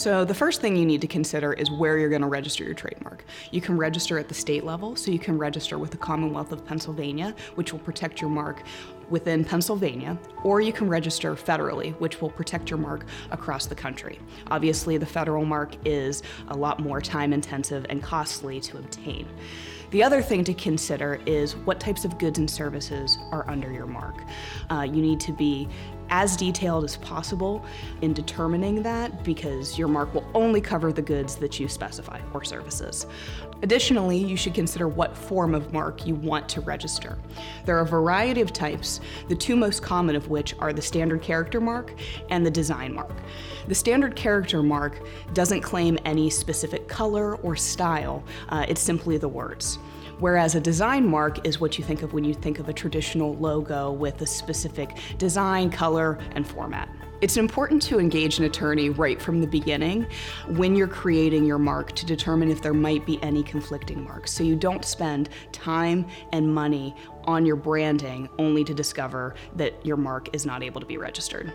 So, the first thing you need to consider is where you're going to register your trademark. You can register at the state level, so you can register with the Commonwealth of Pennsylvania, which will protect your mark within Pennsylvania, or you can register federally, which will protect your mark across the country. Obviously, the federal mark is a lot more time intensive and costly to obtain. The other thing to consider is what types of goods and services are under your mark. Uh, you need to be as detailed as possible in determining that because your mark will only cover the goods that you specify or services. Additionally, you should consider what form of mark you want to register. There are a variety of types, the two most common of which are the standard character mark and the design mark. The standard character mark doesn't claim any specific color or style, uh, it's simply the words. Whereas a design mark is what you think of when you think of a traditional logo with a specific design, color, and format. It's important to engage an attorney right from the beginning when you're creating your mark to determine if there might be any conflicting marks. So you don't spend time and money on your branding only to discover that your mark is not able to be registered.